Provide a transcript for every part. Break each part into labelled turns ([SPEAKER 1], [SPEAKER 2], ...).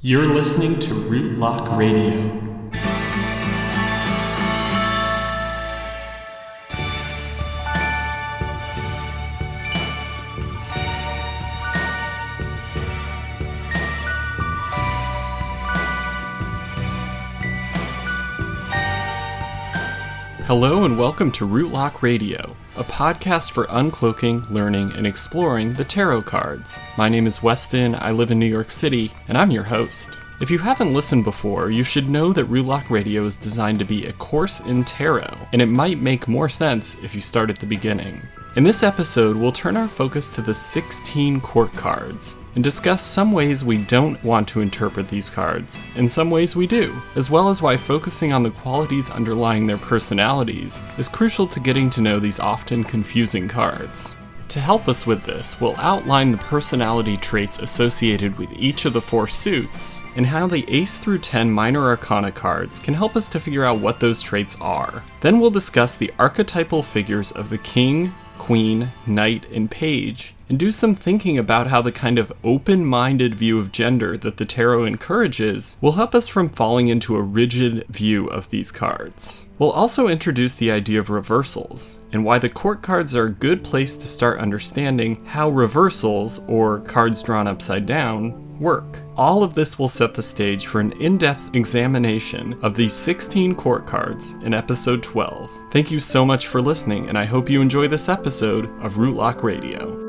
[SPEAKER 1] You're listening to Rootlock Radio. Hello and welcome to Rootlock Radio, a podcast for uncloaking, learning, and exploring the tarot cards. My name is Weston, I live in New York City, and I'm your host. If you haven't listened before, you should know that Rootlock Radio is designed to be a course in tarot, and it might make more sense if you start at the beginning. In this episode, we'll turn our focus to the 16 court cards and discuss some ways we don't want to interpret these cards, and some ways we do, as well as why focusing on the qualities underlying their personalities is crucial to getting to know these often confusing cards. To help us with this, we'll outline the personality traits associated with each of the four suits, and how the Ace through 10 Minor Arcana cards can help us to figure out what those traits are. Then we'll discuss the archetypal figures of the King, Queen, Knight, and Page, and do some thinking about how the kind of open minded view of gender that the tarot encourages will help us from falling into a rigid view of these cards. We'll also introduce the idea of reversals, and why the court cards are a good place to start understanding how reversals, or cards drawn upside down, work. All of this will set the stage for an in depth examination of these 16 court cards in episode 12. Thank you so much for listening, and I hope you enjoy this episode of Rootlock Radio.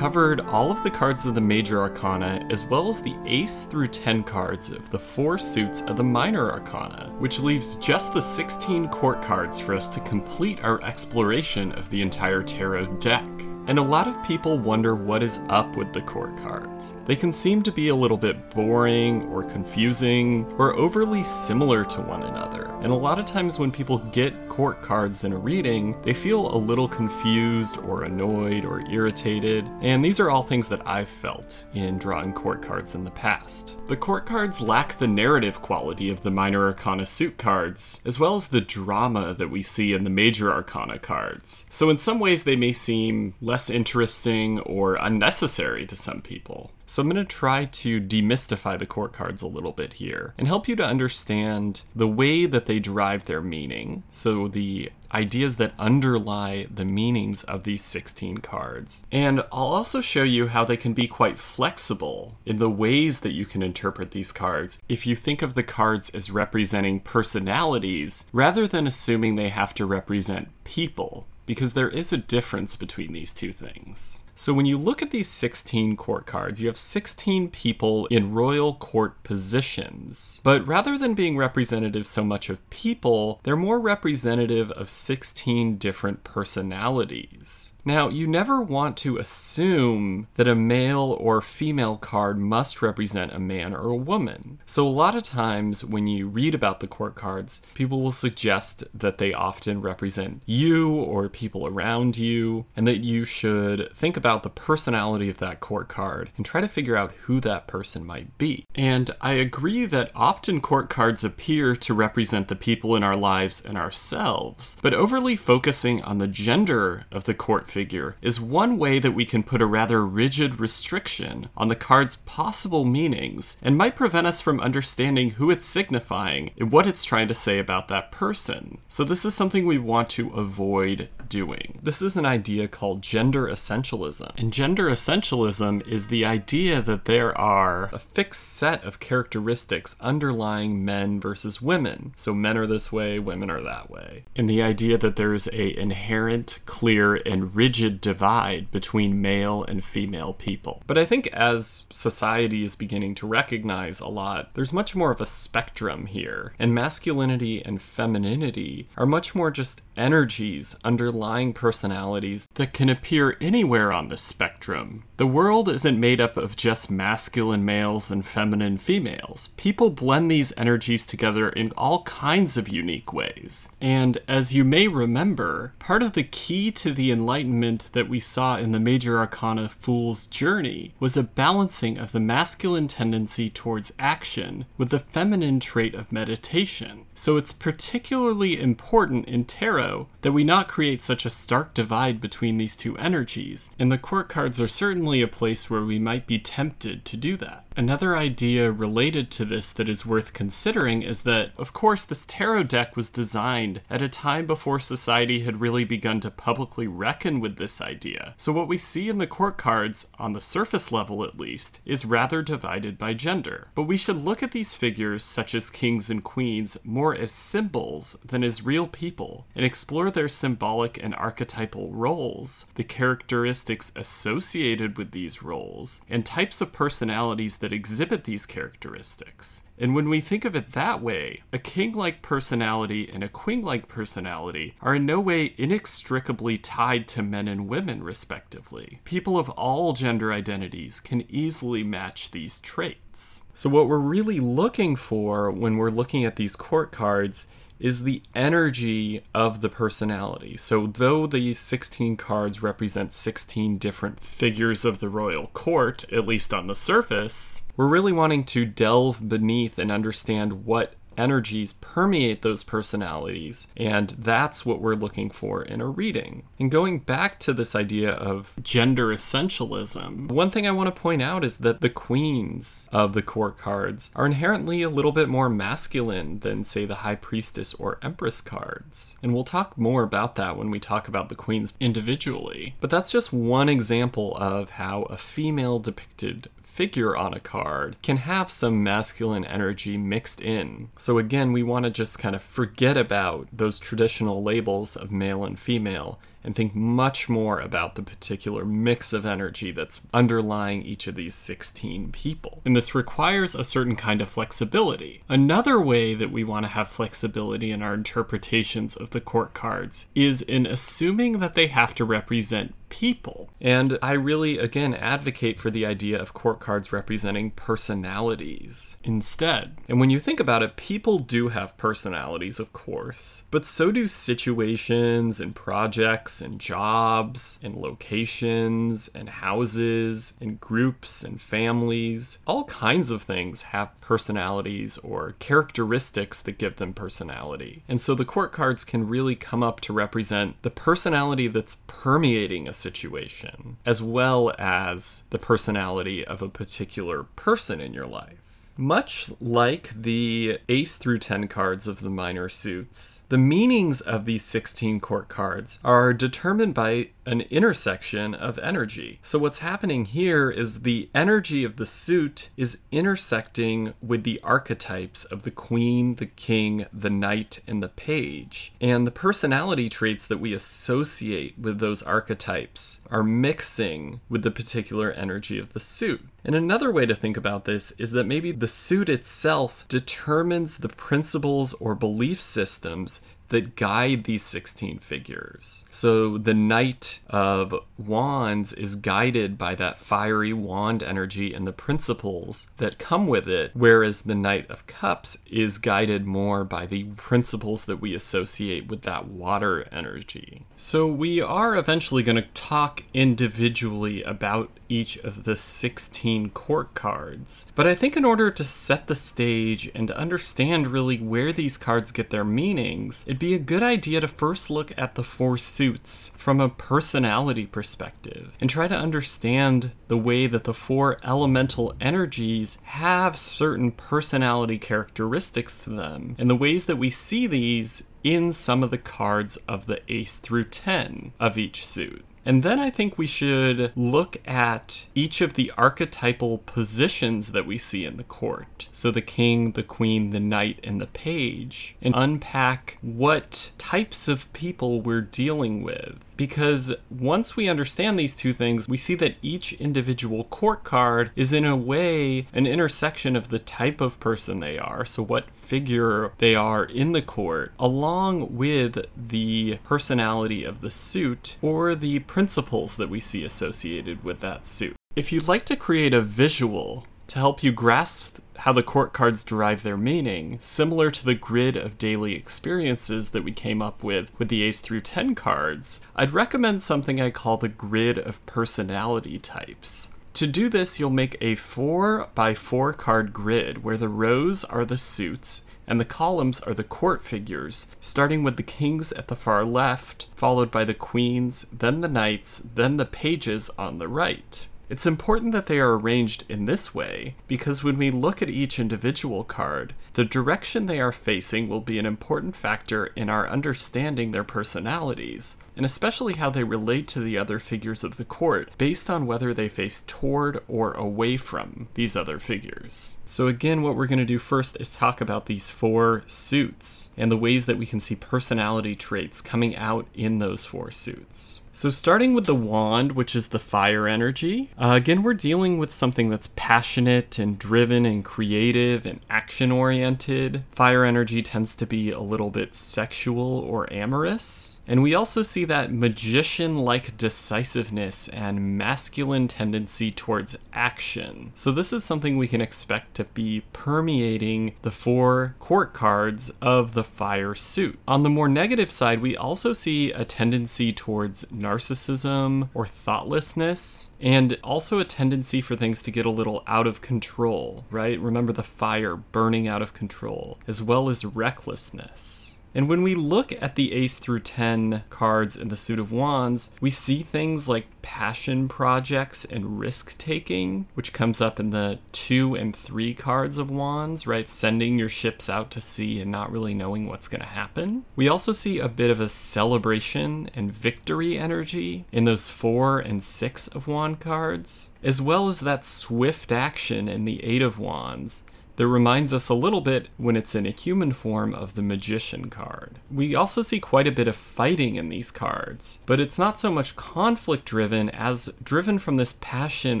[SPEAKER 1] Covered all of the cards of the Major Arcana, as well as the Ace through 10 cards of the four suits of the Minor Arcana, which leaves just the 16 court cards for us to complete our exploration of the entire tarot deck. And a lot of people wonder what is up with the court cards. They can seem to be a little bit boring or confusing or overly similar to one another. And a lot of times when people get court cards in a reading, they feel a little confused or annoyed or irritated. And these are all things that I've felt in drawing court cards in the past. The court cards lack the narrative quality of the minor arcana suit cards, as well as the drama that we see in the major arcana cards. So in some ways they may seem less interesting or unnecessary to some people. So I'm going to try to demystify the court cards a little bit here and help you to understand the way that they derive their meaning. So the ideas that underlie the meanings of these 16 cards. And I'll also show you how they can be quite flexible in the ways that you can interpret these cards if you think of the cards as representing personalities rather than assuming they have to represent people because there is a difference between these two things. So, when you look at these 16 court cards, you have 16 people in royal court positions. But rather than being representative so much of people, they're more representative of 16 different personalities. Now, you never want to assume that a male or female card must represent a man or a woman. So, a lot of times when you read about the court cards, people will suggest that they often represent you or people around you, and that you should think about the personality of that court card and try to figure out who that person might be. And I agree that often court cards appear to represent the people in our lives and ourselves, but overly focusing on the gender of the court figure is one way that we can put a rather rigid restriction on the card's possible meanings and might prevent us from understanding who it's signifying and what it's trying to say about that person. So, this is something we want to avoid doing. This is an idea called gender essentialism. And gender essentialism is the idea that there are a fixed set of characteristics underlying men versus women. So men are this way, women are that way. And the idea that there's a inherent, clear, and rigid divide between male and female people. But I think as society is beginning to recognize a lot, there's much more of a spectrum here. And masculinity and femininity are much more just energies underlying personalities that can appear anywhere on the spectrum. The world isn't made up of just masculine males and feminine females. People blend these energies together in all kinds of unique ways. And as you may remember, part of the key to the enlightenment that we saw in the Major Arcana Fool's journey was a balancing of the masculine tendency towards action with the feminine trait of meditation. So it's particularly important in tarot that we not create such a stark divide between these two energies, and the court cards are certainly a place where we might be tempted to do that. Another idea related to this that is worth considering is that, of course, this tarot deck was designed at a time before society had really begun to publicly reckon with this idea. So, what we see in the court cards, on the surface level at least, is rather divided by gender. But we should look at these figures, such as kings and queens, more as symbols than as real people, and explore their symbolic and archetypal roles, the characteristics associated with these roles, and types of personalities that exhibit these characteristics. And when we think of it that way, a king like personality and a queen like personality are in no way inextricably tied to men and women, respectively. People of all gender identities can easily match these traits. So, what we're really looking for when we're looking at these court cards is the energy of the personality. So, though these 16 cards represent 16 different figures of the royal court, at least on the surface, we're really wanting to delve beneath and understand what energies permeate those personalities, and that's what we're looking for in a reading. And going back to this idea of gender essentialism, one thing I want to point out is that the queens of the court cards are inherently a little bit more masculine than, say, the high priestess or empress cards. And we'll talk more about that when we talk about the queens individually. But that's just one example of how a female depicted figure on a card can have some masculine energy mixed in. So, again, we want to just kind of forget about those traditional labels of male and female and think much more about the particular mix of energy that's underlying each of these 16 people. And this requires a certain kind of flexibility. Another way that we want to have flexibility in our interpretations of the court cards is in assuming that they have to represent people. And I really, again, advocate for the idea of court cards representing personalities instead. And when you think about it, people do have personalities, of course, but so do situations and projects and jobs and locations and houses and groups and families. All kinds of things have personalities or characteristics that give them personality. And so the court cards can really come up to represent the personality that's permeating a situation, as well as the personality of a particular person in your life. Much like the ace through 10 cards of the minor suits, the meanings of these 16 court cards are determined by an intersection of energy. So, what's happening here is the energy of the suit is intersecting with the archetypes of the queen, the king, the knight, and the page. And the personality traits that we associate with those archetypes are mixing with the particular energy of the suit. And another way to think about this is that maybe the suit itself determines the principles or belief systems that guide these 16 figures. So the Knight of Wands is guided by that fiery wand energy and the principles that come with it, whereas the Knight of Cups is guided more by the principles that we associate with that water energy. So we are eventually going to talk individually about each of the 16 court cards. But I think in order to set the stage and to understand really where these cards get their meanings, it'd be a good idea to first look at the four suits from a personality perspective and try to understand the way that the four elemental energies have certain personality characteristics to them and the ways that we see these in some of the cards of the ace through 10 of each suit. And then I think we should look at each of the archetypal positions that we see in the court. So the king, the queen, the knight, and the page, and unpack what types of people we're dealing with because once we understand these two things, we see that each individual court card is in a way an intersection of the type of person they are, so what figure they are in the court, along with the personality of the suit or the principles that we see associated with that suit. If you'd like to create a visual to help you grasp how the court cards derive their meaning, similar to the grid of daily experiences that we came up with with the Ace through 10 cards, I'd recommend something I call the grid of personality types. To do this, you'll make a 4 by 4 card grid where the rows are the suits and the columns are the court figures, starting with the kings at the far left, followed by the queens, then the knights, then the pages on the right. It's important that they are arranged in this way because when we look at each individual card, the direction they are facing will be an important factor in our understanding their personalities, and especially how they relate to the other figures of the court, based on whether they face toward or away from these other figures. So, again, what we're going to do first is talk about these four suits and the ways that we can see personality traits coming out in those four suits. So, starting with the wand, which is the fire energy, uh, again, we're dealing with something that's passionate and driven and creative and action oriented. Fire energy tends to be a little bit sexual or amorous. And we also see that magician like decisiveness and masculine tendency towards action. So, this is something we can expect to be permeating the four court cards of the fire suit. On the more negative side, we also see a tendency towards narcissism or thoughtlessness, and also a tendency for things to get a little out of control, right? Remember the fire burning out of control, as well as recklessness. And when we look at the ace through 10 cards in the suit of wands, we see things like passion projects and risk taking, which comes up in the 2 and 3 cards of wands, right? Sending your ships out to sea and not really knowing what's going to happen. We also see a bit of a celebration and victory energy in those 4 and 6 of wand cards, as well as that swift action in the 8 of wands that reminds us a little bit when it's in a human form of the magician card. We also see quite a bit of fighting in these cards, but it's not so much conflict driven as driven from this passion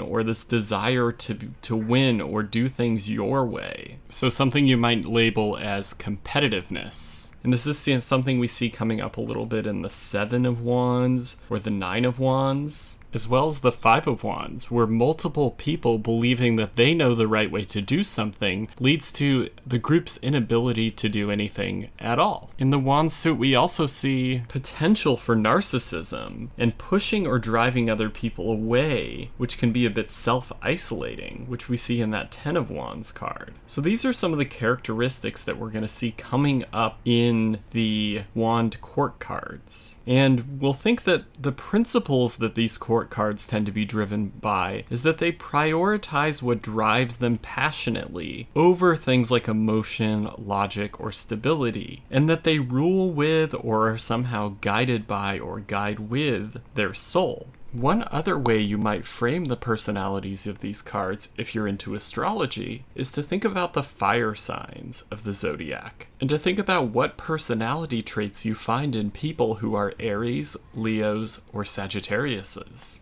[SPEAKER 1] or this desire to to win or do things your way. So something you might label as competitiveness. And this is something we see coming up a little bit in the 7 of wands or the 9 of wands as well as the Five of Wands, where multiple people believing that they know the right way to do something leads to the group's inability to do anything at all. In the Wand suit, we also see potential for narcissism and pushing or driving other people away, which can be a bit self isolating, which we see in that Ten of Wands card. So these are some of the characteristics that we're going to see coming up in the Wand court cards. And we'll think that the principles that these court cards tend to be driven by is that they prioritize what drives them passionately over things like emotion, logic, or stability, and that they rule with or are somehow guided by or guide with their soul. One other way you might frame the personalities of these cards, if you're into astrology, is to think about the fire signs of the zodiac, and to think about what personality traits you find in people who are Aries, Leos, or Sagittariuses.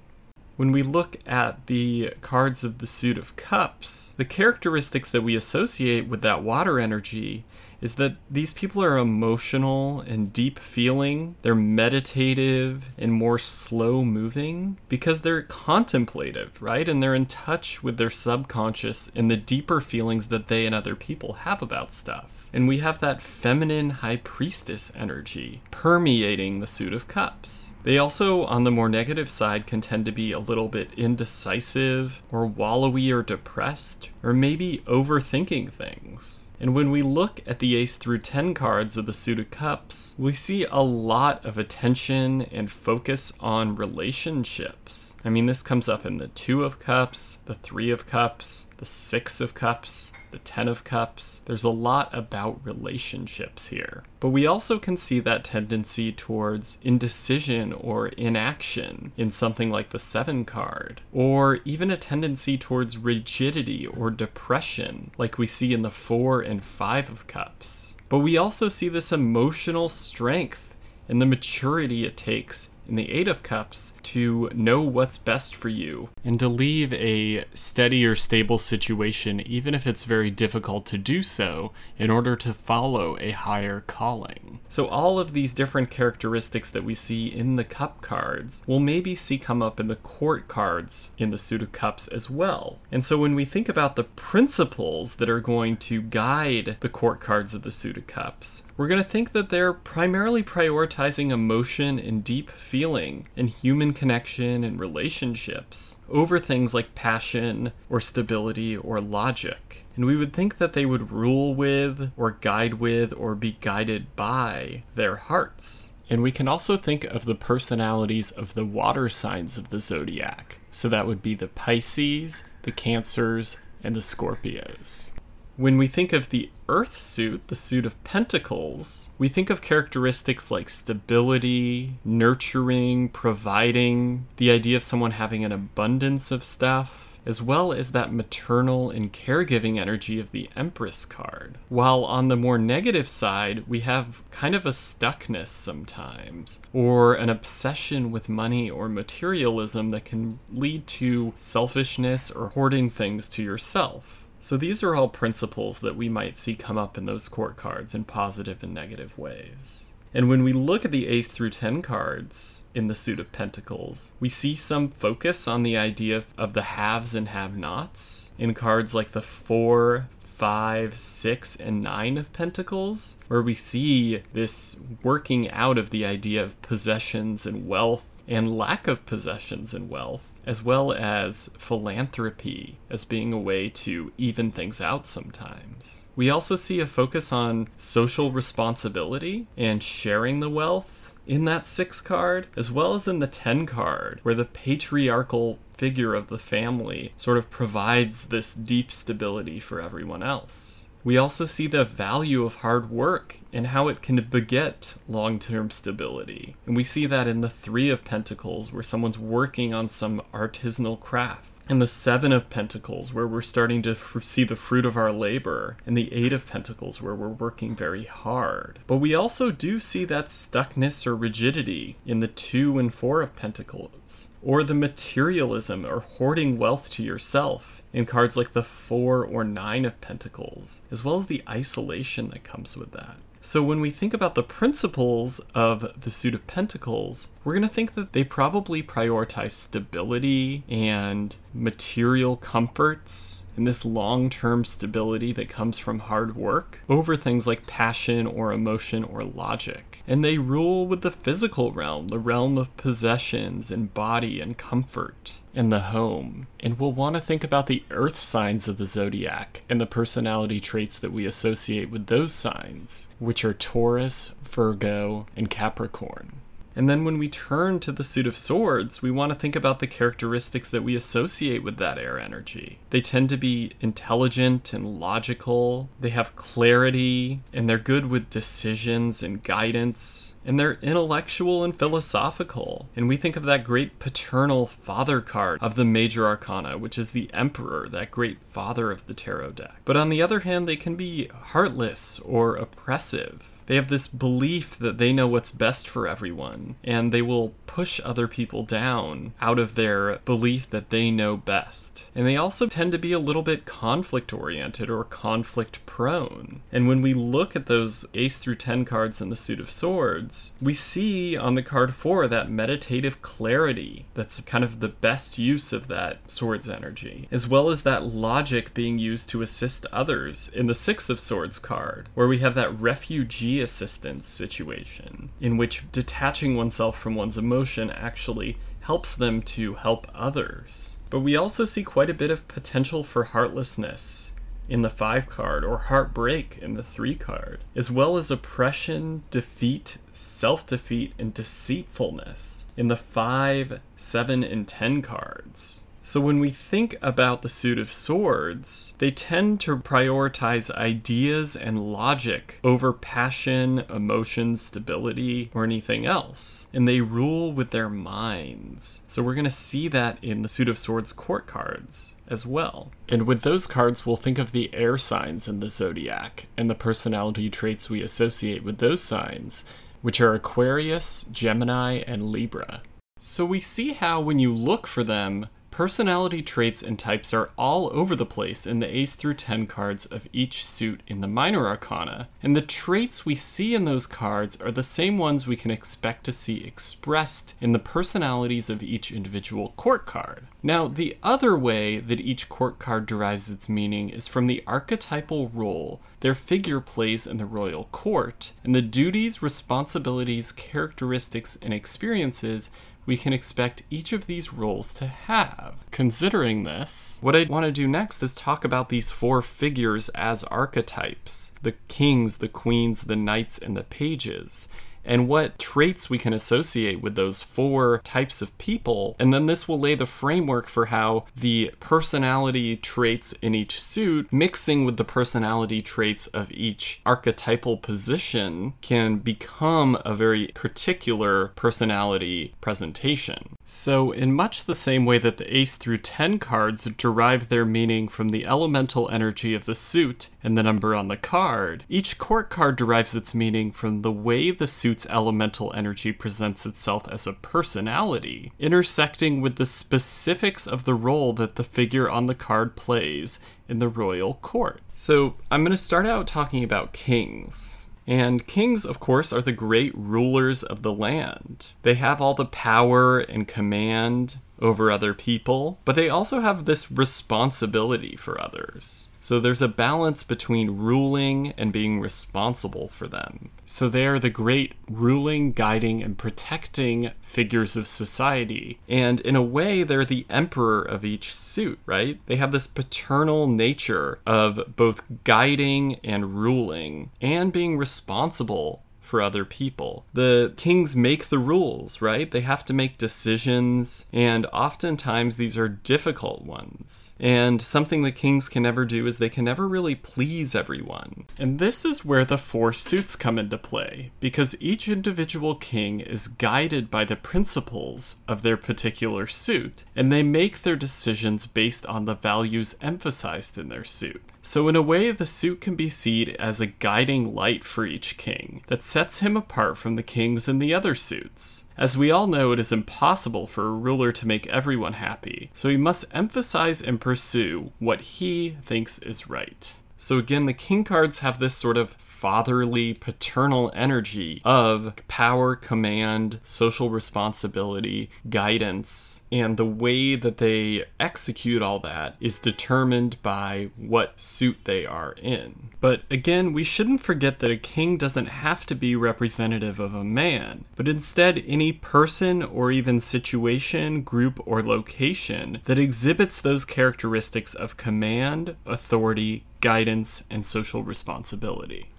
[SPEAKER 1] When we look at the cards of the suit of cups, the characteristics that we associate with that water energy is that these people are emotional and deep feeling. They're meditative and more slow moving because they're contemplative, right? And they're in touch with their subconscious and the deeper feelings that they and other people have about stuff. And we have that feminine high priestess energy permeating the suit of cups. They also, on the more negative side, can tend to be a little bit indecisive or wallowy or depressed, or maybe overthinking things. And when we look at the ace through 10 cards of the suit of cups, we see a lot of attention and focus on relationships. I mean, this comes up in the two of cups, the three of cups, the Six of Cups, the Ten of Cups. There's a lot about relationships here. But we also can see that tendency towards indecision or inaction in something like the Seven card, or even a tendency towards rigidity or depression, like we see in the Four and Five of Cups. But we also see this emotional strength and the maturity it takes in the Eight of Cups to know what's best for you and to leave a steady or stable situation, even if it's very difficult to do so, in order to follow a higher calling. So, all of these different characteristics that we see in the Cup cards will maybe see come up in the Court cards in the Suit of Cups as well. And so, when we think about the principles that are going to guide the Court cards of the Suit of Cups, we're going to think that they're primarily prioritizing emotion and deep feeling and human connection and relationships over things like passion or stability or logic. And we would think that they would rule with, or guide with, or be guided by their hearts. And we can also think of the personalities of the water signs of the zodiac. So that would be the Pisces, the Cancers, and the Scorpios. When we think of the Earth suit, the suit of pentacles, we think of characteristics like stability, nurturing, providing, the idea of someone having an abundance of stuff, as well as that maternal and caregiving energy of the Empress card. While on the more negative side, we have kind of a stuckness sometimes, or an obsession with money or materialism that can lead to selfishness or hoarding things to yourself. So these are all principles that we might see come up in those court cards in positive and negative ways. And when we look at the ace through 10 cards in the suit of pentacles, we see some focus on the idea of the haves and have nots in cards like the 4, 5, 6, and 9 of pentacles, where we see this working out of the idea of possessions and wealth and lack of possessions and wealth, as well as philanthropy as being a way to even things out sometimes. We also see a focus on social responsibility and sharing the wealth in that six card, as well as in the 10 card, where the patriarchal figure of the family sort of provides this deep stability for everyone else. We also see the value of hard work and how it can beget long term stability. And we see that in the Three of Pentacles, where someone's working on some artisanal craft. And the Seven of Pentacles, where we're starting to see the fruit of our labor. And the Eight of Pentacles, where we're working very hard. But we also do see that stuckness or rigidity in the Two and Four of Pentacles, or the materialism or hoarding wealth to yourself in cards like the Four or Nine of Pentacles, as well as the isolation that comes with that. So, when we think about the principles of the Suit of Pentacles, we're going to think that they probably prioritize stability and material comforts and this long term stability that comes from hard work over things like passion or emotion or logic. And they rule with the physical realm, the realm of possessions and body and comfort and the home. And we'll want to think about the earth signs of the zodiac and the personality traits that we associate with those signs, which are Taurus, Virgo, and Capricorn. And then when we turn to the suit of swords, we want to think about the characteristics that we associate with that air energy. They tend to be intelligent and logical, they have clarity, and they're good with decisions and guidance, and they're intellectual and philosophical. And we think of that great paternal father card of the major arcana, which is the emperor, that great father of the tarot deck. But on the other hand, they can be heartless or oppressive they have this belief that they know what's best for everyone, and they will push other people down out of their belief that they know best. And they also tend to be a little bit conflict oriented or conflict prone. And when we look at those ace through 10 cards in the suit of swords, we see on the card 4 that meditative clarity that's kind of the best use of that swords energy, as well as that logic being used to assist others in the 6 of swords card, where we have that refugee assistance situation in which detaching oneself from one's emotion actually helps them to help others. But we also see quite a bit of potential for heartlessness in the 5 card or heartbreak in the 3 card, as well as oppression, defeat, self defeat, and deceitfulness in the 5, 7, and 10 cards. So when we think about the suit of swords, they tend to prioritize ideas and logic over passion, emotion, stability, or anything else. And they rule with their minds. So we're going to see that in the suit of swords court cards as well. And with those cards, we'll think of the air signs in the zodiac and the personality traits we associate with those signs which are Aquarius, Gemini, and Libra. So we see how when you look for them, Personality traits and types are all over the place in the Ace through 10 cards of each suit in the Minor Arcana, and the traits we see in those cards are the same ones we can expect to see expressed in the personalities of each individual court card. Now, the other way that each court card derives its meaning is from the archetypal role their figure plays in the royal court, and the duties, responsibilities, characteristics, and experiences we can expect each of these roles to have. Considering this, what I want to do next is talk about these four figures as archetypes the kings, the queens, the knights, and the pages and what traits we can associate with those four types of people. And then this will lay the framework for how the personality traits in each suit, mixing with the personality traits of each archetypal position, can become a very particular personality presentation. So, in much the same way that the ace through 10 cards derive their meaning from the elemental energy of the suit and the number on the card, each court card derives its meaning from the way the suit's elemental energy presents itself as a personality, intersecting with the specifics of the role that the figure on the card plays in the royal court. So, I'm going to start out talking about kings. And kings, of course, are the great rulers of the land. They have all the power and command over other people, but they also have this responsibility for others. So there's a balance between ruling and being responsible for them. So they are the great ruling, guiding, and protecting figures of society. And in a way, they're the emperor of each suit, right? They have this paternal nature of both guiding and ruling and being responsible for other people. The kings make the rules, right? They have to make decisions, and oftentimes these are difficult ones. And something the kings can never do is they can never really please everyone. And this is where the four suits come into play, because each individual king is guided by the principles of their particular suit, and they make their decisions based on the values emphasized in their suit. So, in a way, the suit can be seen as a guiding light for each king that sets him apart from the kings in the other suits. As we all know, it is impossible for a ruler to make everyone happy, so he must emphasize and pursue what he thinks is right. So, again, the king cards have this sort of fatherly, paternal energy of power, command, social responsibility, guidance, and the way that they execute all that is determined by what suit they are in. But again, we shouldn't forget that a king doesn't have to be representative of a man, but instead any person or even situation, group, or location that exhibits those characteristics of command, authority, guidance, and social responsibility.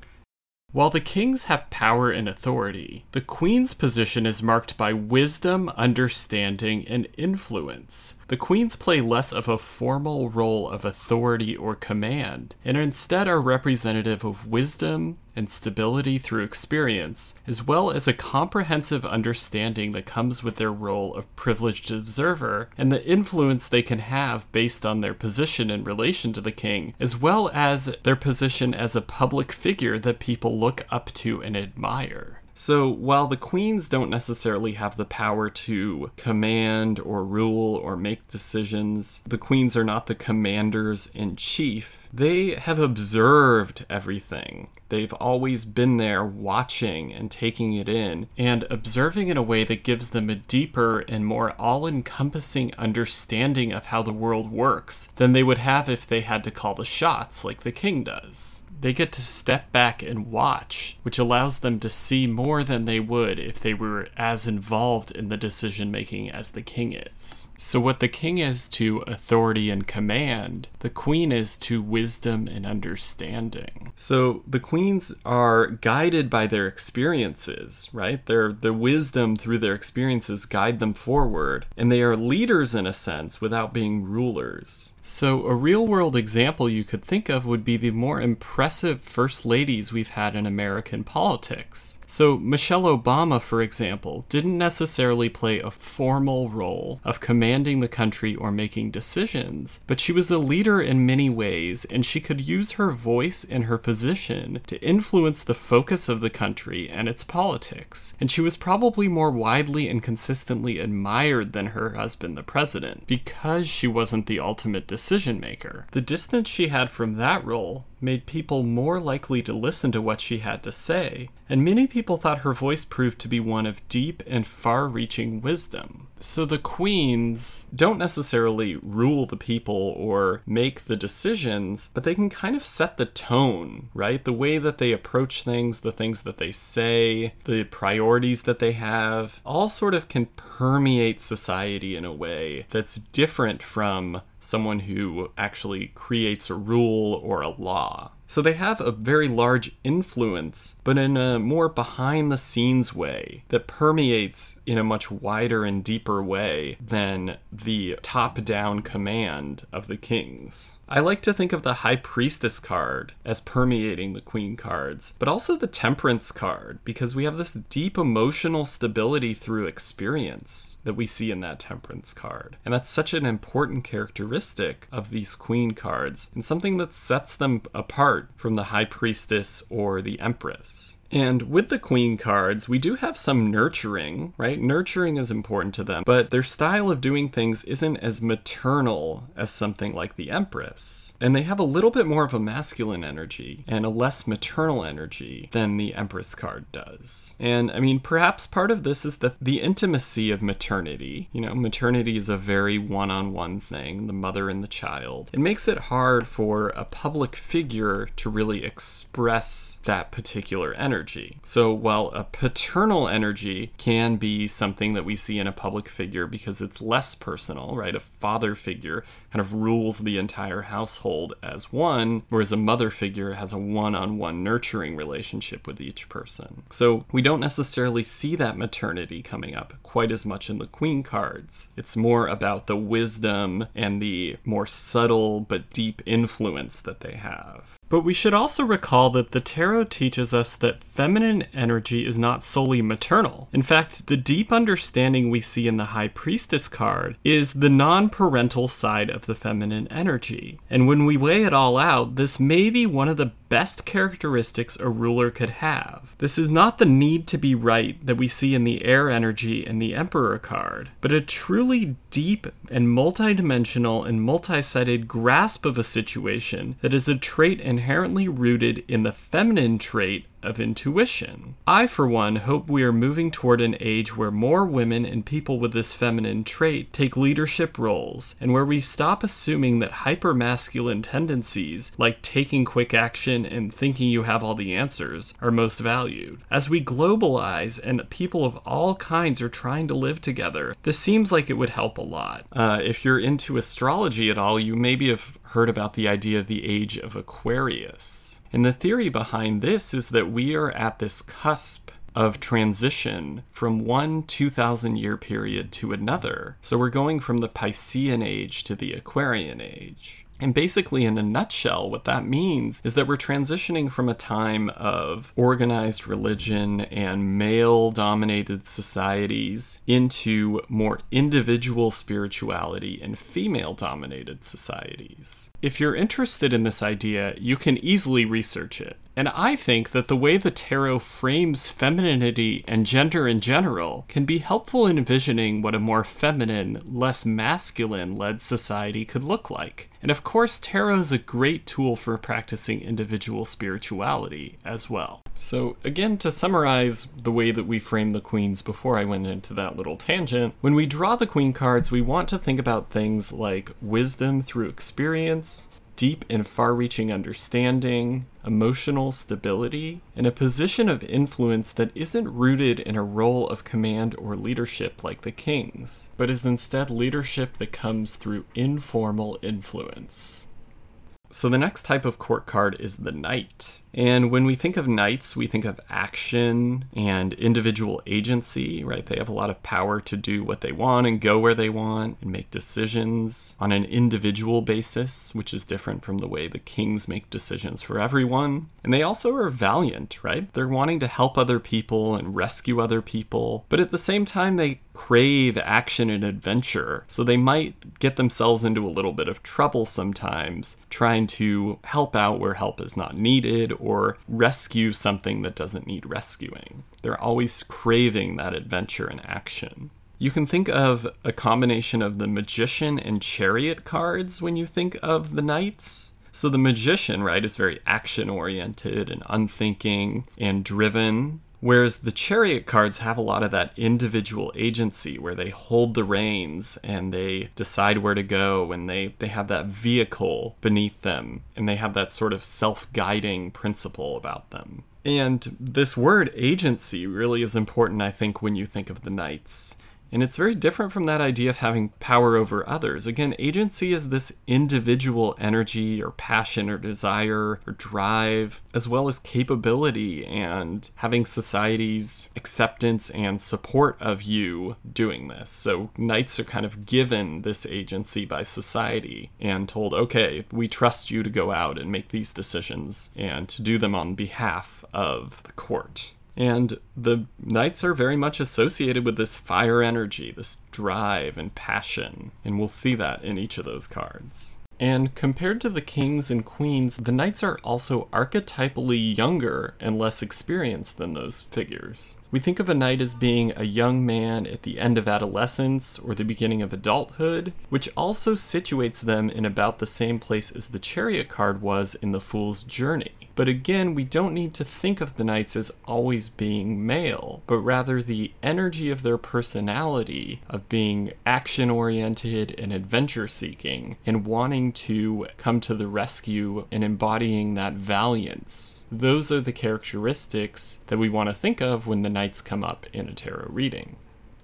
[SPEAKER 1] While the kings have power and authority, the queen's position is marked by wisdom, understanding, and influence. The queens play less of a formal role of authority or command, and instead are representative of wisdom, and stability through experience, as well as a comprehensive understanding that comes with their role of privileged observer and the influence they can have based on their position in relation to the king, as well as their position as a public figure that people look up to and admire. So, while the queens don't necessarily have the power to command or rule or make decisions, the queens are not the commanders in chief. They have observed everything. They've always been there watching and taking it in and observing in a way that gives them a deeper and more all encompassing understanding of how the world works than they would have if they had to call the shots like the king does they get to step back and watch, which allows them to see more than they would if they were as involved in the decision making as the king is. So, what the king is to authority and command, the queen is to wisdom and understanding. So, the queens are guided by their experiences, right? Their, the wisdom through their experiences guide them forward, and they are leaders in a sense without being rulers. So, a real world example you could think of would be the more impressive first ladies we've had in American politics. So, Michelle Obama, for example, didn't necessarily play a formal role of commanding the country or making decisions, but she was a leader in many ways, and she could use her voice and her position to influence the focus of the country and its politics. And she was probably more widely and consistently admired than her husband, the president, because she wasn't the ultimate decision maker. The distance she had from that role made people more likely to listen to what she had to say, and many people thought her voice proved to be one of deep and far reaching wisdom. So the queens don't necessarily rule the people or make the decisions, but they can kind of set the tone, right? The way that they approach things, the things that they say, the priorities that they have, all sort of can permeate society in a way that's different from someone who actually creates a rule or a law. So they have a very large influence, but in a more behind the scenes way that permeates in a much wider and deeper way than the top down command of the kings. I like to think of the High Priestess card as permeating the Queen cards, but also the Temperance card, because we have this deep emotional stability through experience that we see in that Temperance card. And that's such an important characteristic of these Queen cards, and something that sets them apart from the High Priestess or the Empress. And with the queen cards, we do have some nurturing, right? Nurturing is important to them, but their style of doing things isn't as maternal as something like the Empress. And they have a little bit more of a masculine energy and a less maternal energy than the Empress card does. And I mean, perhaps part of this is the, the intimacy of maternity. You know, maternity is a very one on one thing, the mother and the child. It makes it hard for a public figure to really express that particular energy energy. So while a paternal energy can be something that we see in a public figure because it's less personal, right? A father figure kind of rules the entire household as one, whereas a mother figure has a one on one nurturing relationship with each person. So we don't necessarily see that maternity coming up quite as much in the queen cards. It's more about the wisdom and the more subtle but deep influence that they have. But we should also recall that the tarot teaches us that feminine energy is not solely maternal. In fact, the deep understanding we see in the High Priestess card is the non parental side of the feminine energy. And when we weigh it all out, this may be one of the best characteristics a ruler could have. This is not the need to be right that we see in the air energy in the Emperor card, but a truly deep and multidimensional and multi-sided grasp of a situation that is a trait inherently rooted in the feminine trait of intuition. I, for one, hope we are moving toward an age where more women and people with this feminine trait take leadership roles, and where we stop assuming that hypermasculine tendencies, like taking quick action and thinking you have all the answers, are most valued. As we globalize and people of all kinds are trying to live together, this seems like it would help a lot. Uh, if you're into astrology at all, you maybe have heard about the idea of the age of Aquarius. And the theory behind this is that we are at this cusp of transition from one 2000 year period to another. So we're going from the Piscean age to the Aquarian age. And basically, in a nutshell, what that means is that we're transitioning from a time of organized religion and male dominated societies into more individual spirituality and female dominated societies. If you're interested in this idea, you can easily research it. And I think that the way the tarot frames femininity and gender in general can be helpful in envisioning what a more feminine, less masculine led society could look like. And of course, tarot is a great tool for practicing individual spirituality as well. So, again, to summarize the way that we frame the queens before I went into that little tangent, when we draw the queen cards, we want to think about things like wisdom through experience, deep and far reaching understanding, emotional stability, and a position of influence that isn't rooted in a role of command or leadership like the king's, but is instead leadership that comes through informal influence. So the next type of court card is the knight. And when we think of knights, we think of action and individual agency, right? They have a lot of power to do what they want and go where they want and make decisions on an individual basis, which is different from the way the kings make decisions for everyone. And they also are valiant, right? They're wanting to help other people and rescue other people, but at the same time, they crave action and adventure. So they might get themselves into a little bit of trouble sometimes trying to help out where help is not needed or rescue something that doesn't need rescuing. They're always craving that adventure and action. You can think of a combination of the magician and chariot cards when you think of the knights. So the magician, right, is very action oriented and unthinking and driven. Whereas the chariot cards have a lot of that individual agency where they hold the reins and they decide where to go and they, they have that vehicle beneath them and they have that sort of self guiding principle about them. And this word agency really is important, I think, when you think of the knights. And it's very different from that idea of having power over others. Again, agency is this individual energy or passion or desire or drive, as well as capability and having society's acceptance and support of you doing this. So, knights are kind of given this agency by society and told, okay, we trust you to go out and make these decisions and to do them on behalf of the court. And the knights are very much associated with this fire energy, this drive and passion. And we'll see that in each of those cards. And compared to the kings and queens, the knights are also archetypally younger and less experienced than those figures. We think of a knight as being a young man at the end of adolescence or the beginning of adulthood, which also situates them in about the same place as the chariot card was in the Fool's Journey. But again, we don't need to think of the knights as always being male, but rather the energy of their personality of being action oriented and adventure seeking and wanting to come to the rescue and embodying that valiance. Those are the characteristics that we want to think of when the knights come up in a tarot reading.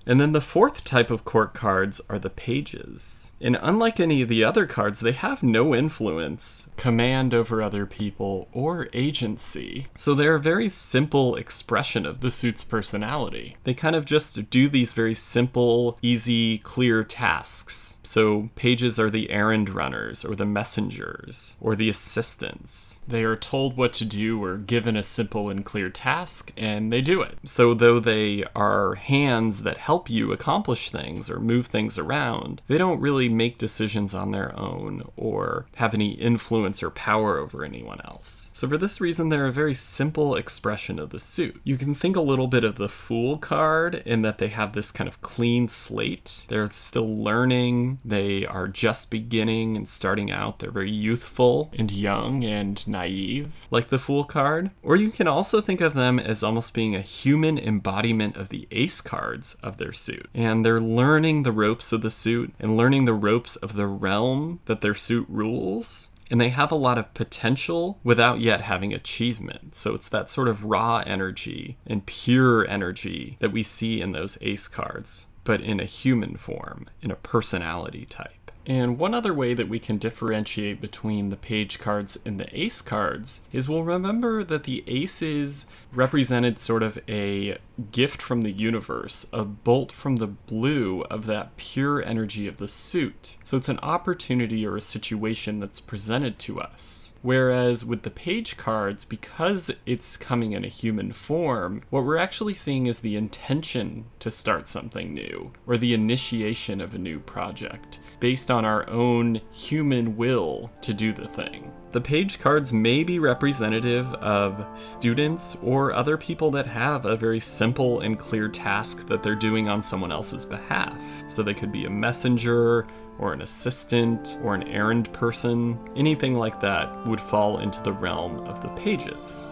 [SPEAKER 1] And then the fourth type of court cards are the pages. And unlike any of the other cards, they have no influence, command over other people, or agency. So they're a very simple expression of the suit's personality. They kind of just do these very simple, easy, clear tasks so, pages are the errand runners, or the messengers, or the assistants. They are told what to do or given a simple and clear task, and they do it. So, though they are hands that help you accomplish things or move things around, they don't really make decisions on their own or have any influence or power over anyone else. So, for this reason, they're a very simple expression of the suit. You can think a little bit of the Fool card in that they have this kind of clean slate. They're still learning they are just beginning and starting out. They're very youthful and young and naive, like the Fool card. Or you can also think of them as almost being a human embodiment of the ace cards of their suit. And they're learning the ropes of the suit and learning the ropes of the realm that their suit rules and they have a lot of potential without yet having achievement. So it's that sort of raw energy and pure energy that we see in those ace cards but in a human form, in a personality type. And one other way that we can differentiate between the page cards and the ace cards is we'll remember that the aces represented sort of a gift from the universe, a bolt from the blue of that pure energy of the suit. So it's an opportunity or a situation that's presented to us. Whereas with the page cards, because it's coming in a human form, what we're actually seeing is the intention to start something new or the initiation of a new project based on our own human will to do the thing. The page cards may be representative of students or other people that have a very simple and clear task that they're doing on someone else's behalf. So they could be a messenger, or an assistant, or an errand person. Anything like that would fall into the realm of the pages.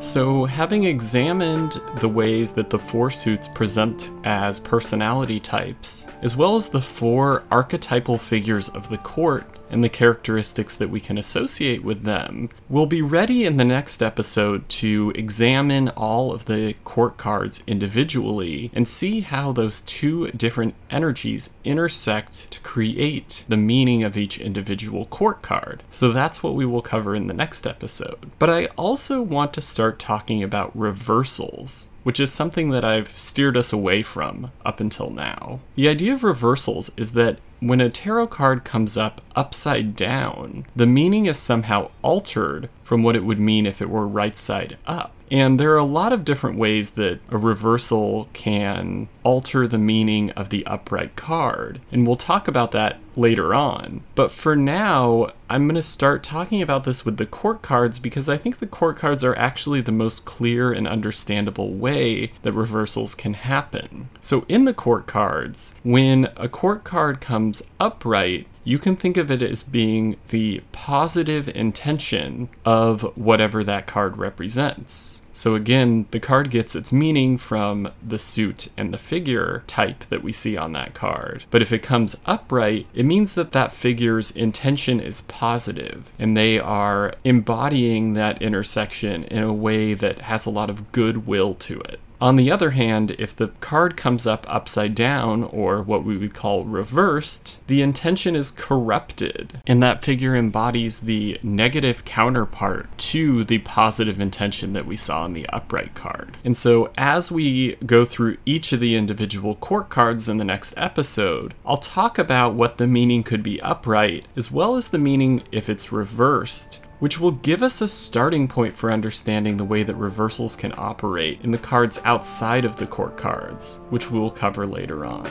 [SPEAKER 1] So, having examined the ways that the four suits present as personality types, as well as the four archetypal figures of the court and the characteristics that we can associate with them, we'll be ready in the next episode to examine all of the court cards individually and see how those two different energies intersect to create the meaning of each individual court card. So that's what we will cover in the next episode. But I also want to start talking about reversals which is something that I've steered us away from up until now. The idea of reversals is that when a tarot card comes up upside down, the meaning is somehow altered from what it would mean if it were right side up. And there are a lot of different ways that a reversal can alter the meaning of the upright card. And we'll talk about that later on. But for now, I'm going to start talking about this with the court cards because I think the court cards are actually the most clear and understandable way that reversals can happen. So in the court cards, when a court card comes upright, you can think of it as being the positive intention of whatever that card represents. So again, the card gets its meaning from the suit and the figure type that we see on that card. But if it comes upright, it means that that figure's intention is positive and they are embodying that intersection in a way that has a lot of goodwill to it. On the other hand, if the card comes up upside down, or what we would call reversed, the intention is corrupted, and that figure embodies the negative counterpart to the positive intention that we saw in the upright card. And so, as we go through each of the individual court cards in the next episode, I'll talk about what the meaning could be upright, as well as the meaning if it's reversed, which will give us a starting point for understanding the way that reversals can operate in the cards outside of the court cards, which we will cover later on.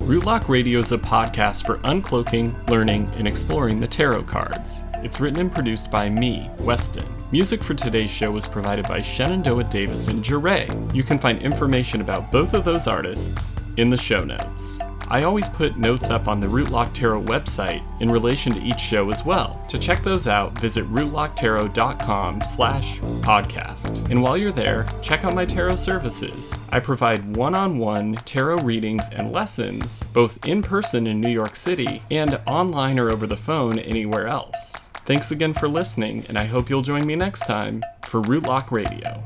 [SPEAKER 1] Rootlock Radio is a podcast for uncloaking, learning, and exploring the tarot cards. It's written and produced by me, Weston. Music for today's show was provided by Shenandoah Davis and Jure. You can find information about both of those artists in the show notes. I always put notes up on the Rootlock Tarot website in relation to each show as well. To check those out, visit rootlocktarot.com slash podcast. And while you're there, check out my tarot services. I provide one-on-one tarot readings and lessons, both in person in New York City and online or over the phone anywhere else. Thanks again for listening, and I hope you'll join me next time for Rootlock Radio.